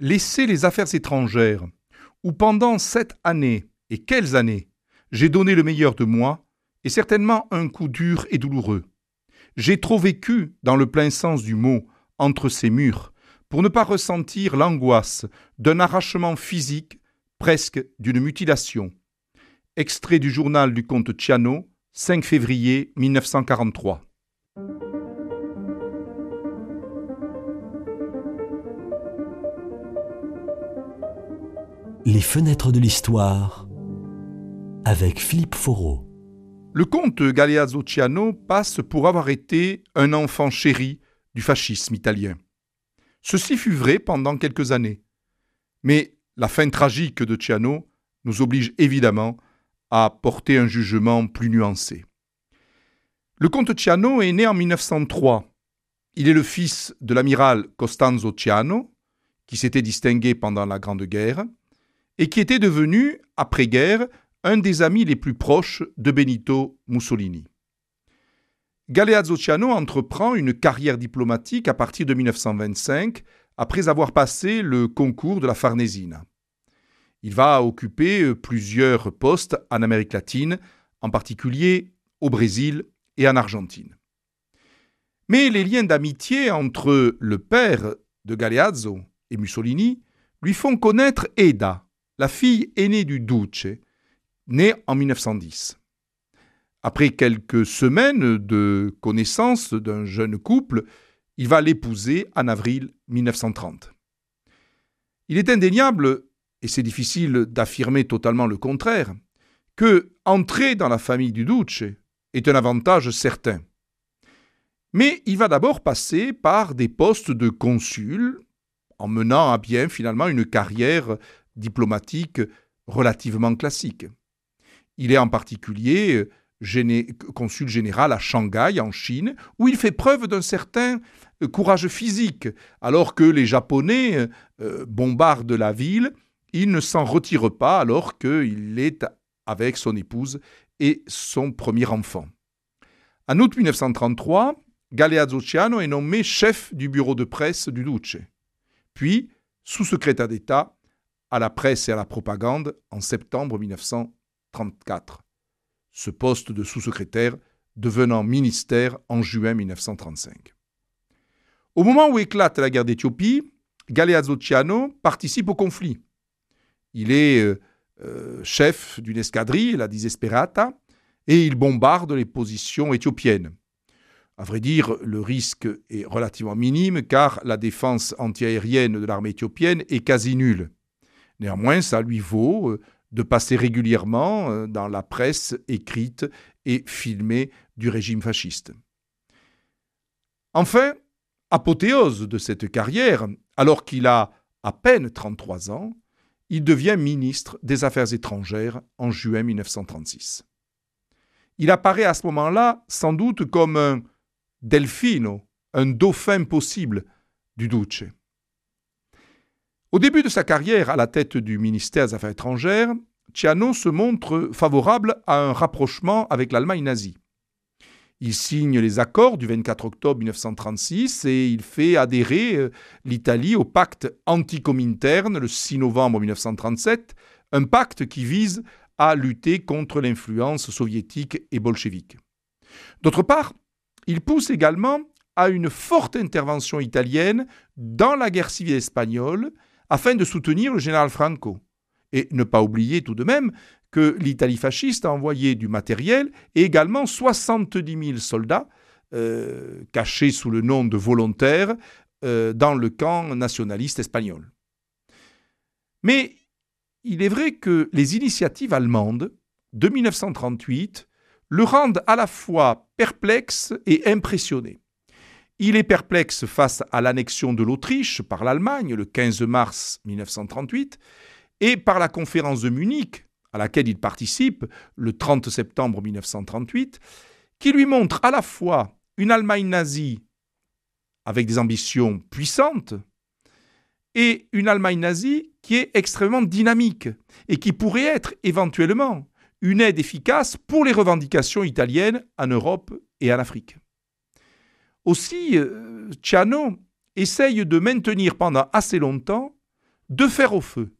Laisser les affaires étrangères, où pendant sept années, et quelles années, j'ai donné le meilleur de moi, est certainement un coup dur et douloureux. J'ai trop vécu, dans le plein sens du mot, entre ces murs, pour ne pas ressentir l'angoisse d'un arrachement physique, presque d'une mutilation. Extrait du journal du comte Ciano, 5 février 1943. Les fenêtres de l'histoire avec Philippe Foreau. Le comte Galeazzo Ciano passe pour avoir été un enfant chéri du fascisme italien. Ceci fut vrai pendant quelques années. Mais la fin tragique de Ciano nous oblige évidemment à porter un jugement plus nuancé. Le comte Ciano est né en 1903. Il est le fils de l'amiral Costanzo Ciano, qui s'était distingué pendant la Grande Guerre, et qui était devenu, après-guerre, un des amis les plus proches de Benito Mussolini. Galeazzo Ciano entreprend une carrière diplomatique à partir de 1925, après avoir passé le concours de la Farnesina. Il va occuper euh, plusieurs postes en Amérique latine, en particulier au Brésil et en Argentine. Mais les liens d'amitié entre le père de Galeazzo et Mussolini lui font connaître Eda, la fille aînée du Duce, née en 1910. Après quelques semaines de connaissance d'un jeune couple, il va l'épouser en avril 1930. Il est indéniable et c'est difficile d'affirmer totalement le contraire, que entrer dans la famille du Duce est un avantage certain. Mais il va d'abord passer par des postes de consul, en menant à bien finalement une carrière diplomatique relativement classique. Il est en particulier consul général à Shanghai, en Chine, où il fait preuve d'un certain courage physique, alors que les Japonais euh, bombardent la ville il ne s'en retire pas alors qu'il est avec son épouse et son premier enfant. En août 1933, Galeazzo Ciano est nommé chef du bureau de presse du Duce, puis sous-secrétaire d'État à la presse et à la propagande en septembre 1934. Ce poste de sous-secrétaire devenant ministère en juin 1935. Au moment où éclate la guerre d'Éthiopie, Galeazzo Ciano participe au conflit. Il est euh, euh, chef d'une escadrille, la Disesperata, et il bombarde les positions éthiopiennes. À vrai dire, le risque est relativement minime car la défense antiaérienne de l'armée éthiopienne est quasi nulle. Néanmoins, ça lui vaut euh, de passer régulièrement dans la presse écrite et filmée du régime fasciste. Enfin, apothéose de cette carrière, alors qu'il a à peine 33 ans, il devient ministre des Affaires étrangères en juin 1936. Il apparaît à ce moment-là sans doute comme un delfino, un dauphin possible du Duce. Au début de sa carrière à la tête du ministère des Affaires étrangères, Ciano se montre favorable à un rapprochement avec l'Allemagne nazie. Il signe les accords du 24 octobre 1936 et il fait adhérer euh, l'Italie au pacte anticominterne le 6 novembre 1937, un pacte qui vise à lutter contre l'influence soviétique et bolchevique. D'autre part, il pousse également à une forte intervention italienne dans la guerre civile espagnole afin de soutenir le général Franco. Et ne pas oublier tout de même que l'Italie fasciste a envoyé du matériel et également 70 000 soldats euh, cachés sous le nom de volontaires euh, dans le camp nationaliste espagnol. Mais il est vrai que les initiatives allemandes de 1938 le rendent à la fois perplexe et impressionné. Il est perplexe face à l'annexion de l'Autriche par l'Allemagne le 15 mars 1938 et par la conférence de Munich à laquelle il participe le 30 septembre 1938, qui lui montre à la fois une Allemagne nazie avec des ambitions puissantes et une Allemagne nazie qui est extrêmement dynamique et qui pourrait être éventuellement une aide efficace pour les revendications italiennes en Europe et en Afrique. Aussi, euh, Ciano essaye de maintenir pendant assez longtemps deux fers au feu.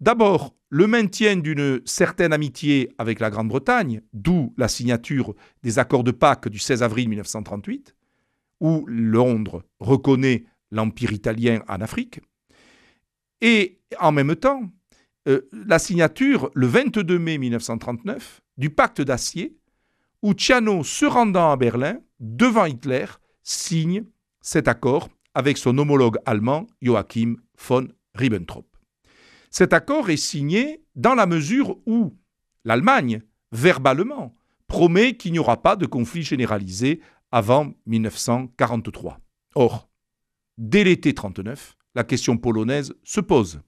D'abord, le maintien d'une certaine amitié avec la Grande-Bretagne, d'où la signature des accords de Pâques du 16 avril 1938, où Londres reconnaît l'Empire italien en Afrique, et en même temps, euh, la signature, le 22 mai 1939, du pacte d'acier, où Ciano, se rendant à Berlin, devant Hitler, signe cet accord avec son homologue allemand Joachim von Ribbentrop. Cet accord est signé dans la mesure où l'Allemagne, verbalement, promet qu'il n'y aura pas de conflit généralisé avant 1943. Or, dès l'été 39, la question polonaise se pose.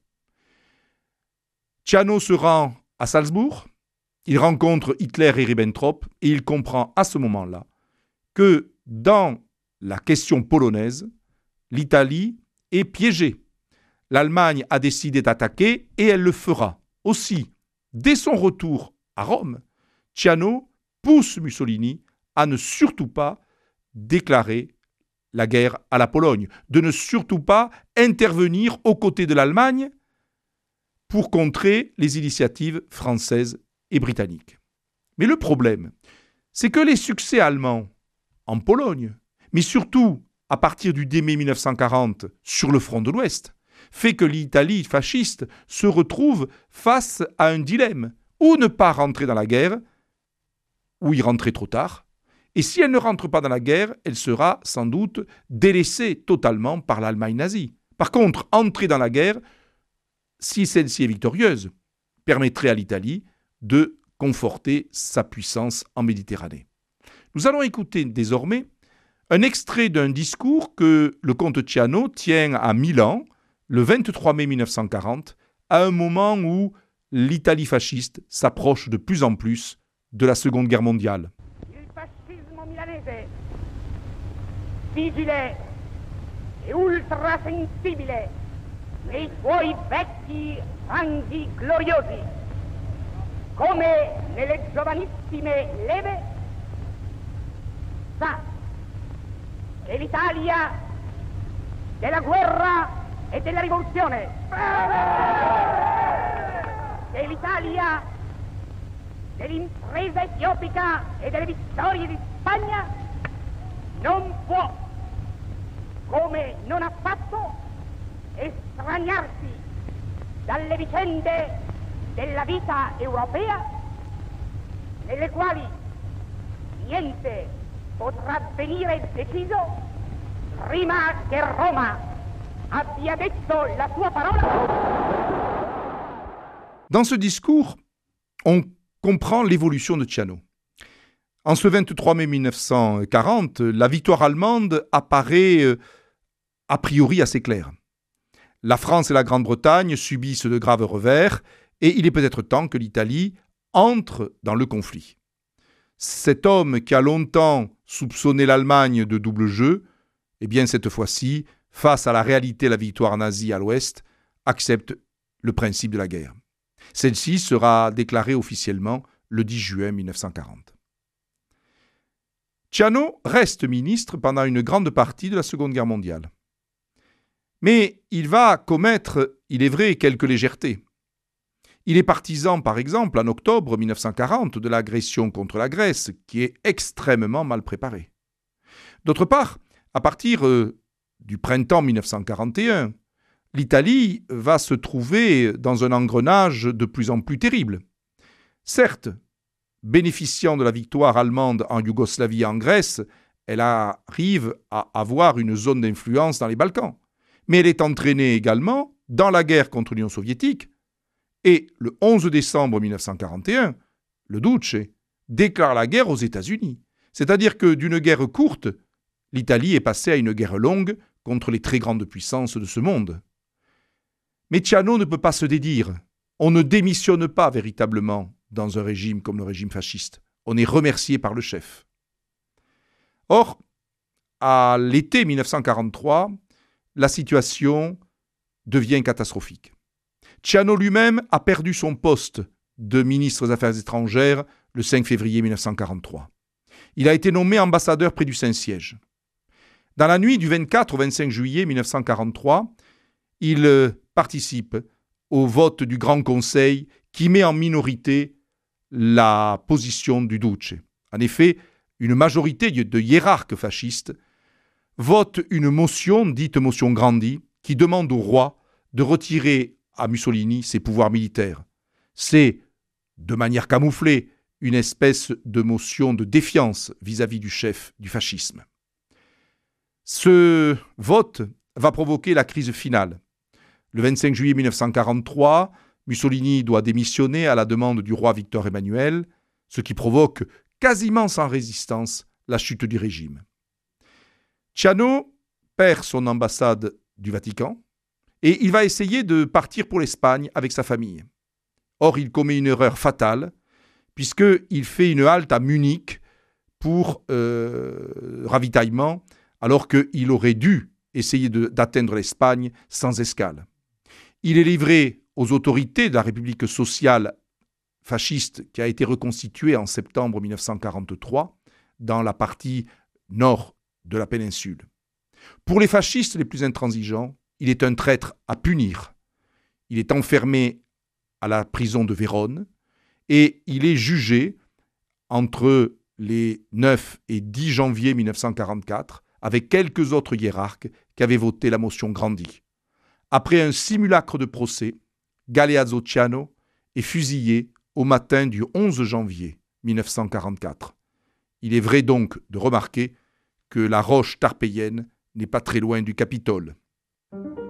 Tchano se rend à Salzbourg, il rencontre Hitler et Ribbentrop et il comprend à ce moment-là que dans la question polonaise, l'Italie est piégée l'Allemagne a décidé d'attaquer et elle le fera. Aussi, dès son retour à Rome, Ciano pousse Mussolini à ne surtout pas déclarer la guerre à la Pologne, de ne surtout pas intervenir aux côtés de l'Allemagne pour contrer les initiatives françaises et britanniques. Mais le problème, c'est que les succès allemands en Pologne, mais surtout à partir du début mai 1940 sur le front de l'Ouest, fait que l'Italie fasciste se retrouve face à un dilemme. Ou ne pas rentrer dans la guerre, ou y rentrer trop tard. Et si elle ne rentre pas dans la guerre, elle sera sans doute délaissée totalement par l'Allemagne nazie. Par contre, entrer dans la guerre, si celle-ci est victorieuse, permettrait à l'Italie de conforter sa puissance en Méditerranée. Nous allons écouter désormais un extrait d'un discours que le comte Ciano tient à Milan le 23 mai 1940, à un moment où l'Italie fasciste s'approche de plus en plus de la Seconde Guerre mondiale. Come che l'Italia della guerra e della rivoluzione. Che l'Italia dell'impresa etiopica e delle vittorie di Spagna non può, come non ha fatto, estraniarsi dalle vicende della vita europea nelle quali niente Dans ce discours, on comprend l'évolution de Ciano. En ce 23 mai 1940, la victoire allemande apparaît euh, a priori assez claire. La France et la Grande-Bretagne subissent de graves revers et il est peut-être temps que l'Italie entre dans le conflit. Cet homme qui a longtemps soupçonné l'Allemagne de double jeu, eh bien cette fois-ci, face à la réalité de la victoire nazie à l'Ouest, accepte le principe de la guerre. Celle-ci sera déclarée officiellement le 10 juin 1940. Ciano reste ministre pendant une grande partie de la Seconde Guerre mondiale. Mais il va commettre, il est vrai, quelques légèretés. Il est partisan, par exemple, en octobre 1940, de l'agression contre la Grèce, qui est extrêmement mal préparée. D'autre part, à partir euh, du printemps 1941, l'Italie va se trouver dans un engrenage de plus en plus terrible. Certes, bénéficiant de la victoire allemande en Yougoslavie et en Grèce, elle arrive à avoir une zone d'influence dans les Balkans. Mais elle est entraînée également dans la guerre contre l'Union soviétique. Et le 11 décembre 1941, le Duce déclare la guerre aux États-Unis. C'est-à-dire que d'une guerre courte, l'Italie est passée à une guerre longue contre les très grandes puissances de ce monde. Mais Ciano ne peut pas se dédire. On ne démissionne pas véritablement dans un régime comme le régime fasciste. On est remercié par le chef. Or, à l'été 1943, la situation devient catastrophique. Ciano lui-même a perdu son poste de ministre des Affaires étrangères le 5 février 1943. Il a été nommé ambassadeur près du Saint-Siège. Dans la nuit du 24 au 25 juillet 1943, il euh, participe au vote du Grand Conseil qui met en minorité la position du Duce. En effet, une majorité de hiérarques fascistes vote une motion dite motion Grandi qui demande au roi de retirer à Mussolini ses pouvoirs militaires. C'est, de manière camouflée, une espèce de motion de défiance vis-à-vis du chef du fascisme. Ce vote va provoquer la crise finale. Le 25 juillet 1943, Mussolini doit démissionner à la demande du roi Victor Emmanuel, ce qui provoque quasiment sans résistance la chute du régime. Ciano perd son ambassade du Vatican et il va essayer de partir pour l'Espagne avec sa famille. Or, il commet une erreur fatale puisqu'il fait une halte à Munich pour euh, ravitaillement alors qu'il aurait dû essayer d'atteindre l'Espagne sans escale. Il est livré aux autorités de la République sociale fasciste qui a été reconstituée en septembre 1943 dans la partie nord de la péninsule. Pour les fascistes les plus intransigeants, il est un traître à punir. Il est enfermé à la prison de Vérone et il est jugé entre les 9 et 10 janvier 1944 avec quelques autres hiérarques qui avaient voté la motion Grandi. Après un simulacre de procès, Galeazzo Ciano est fusillé au matin du 11 janvier 1944. Il est vrai donc de remarquer que la roche tarpéienne n'est pas très loin du Capitole. thank you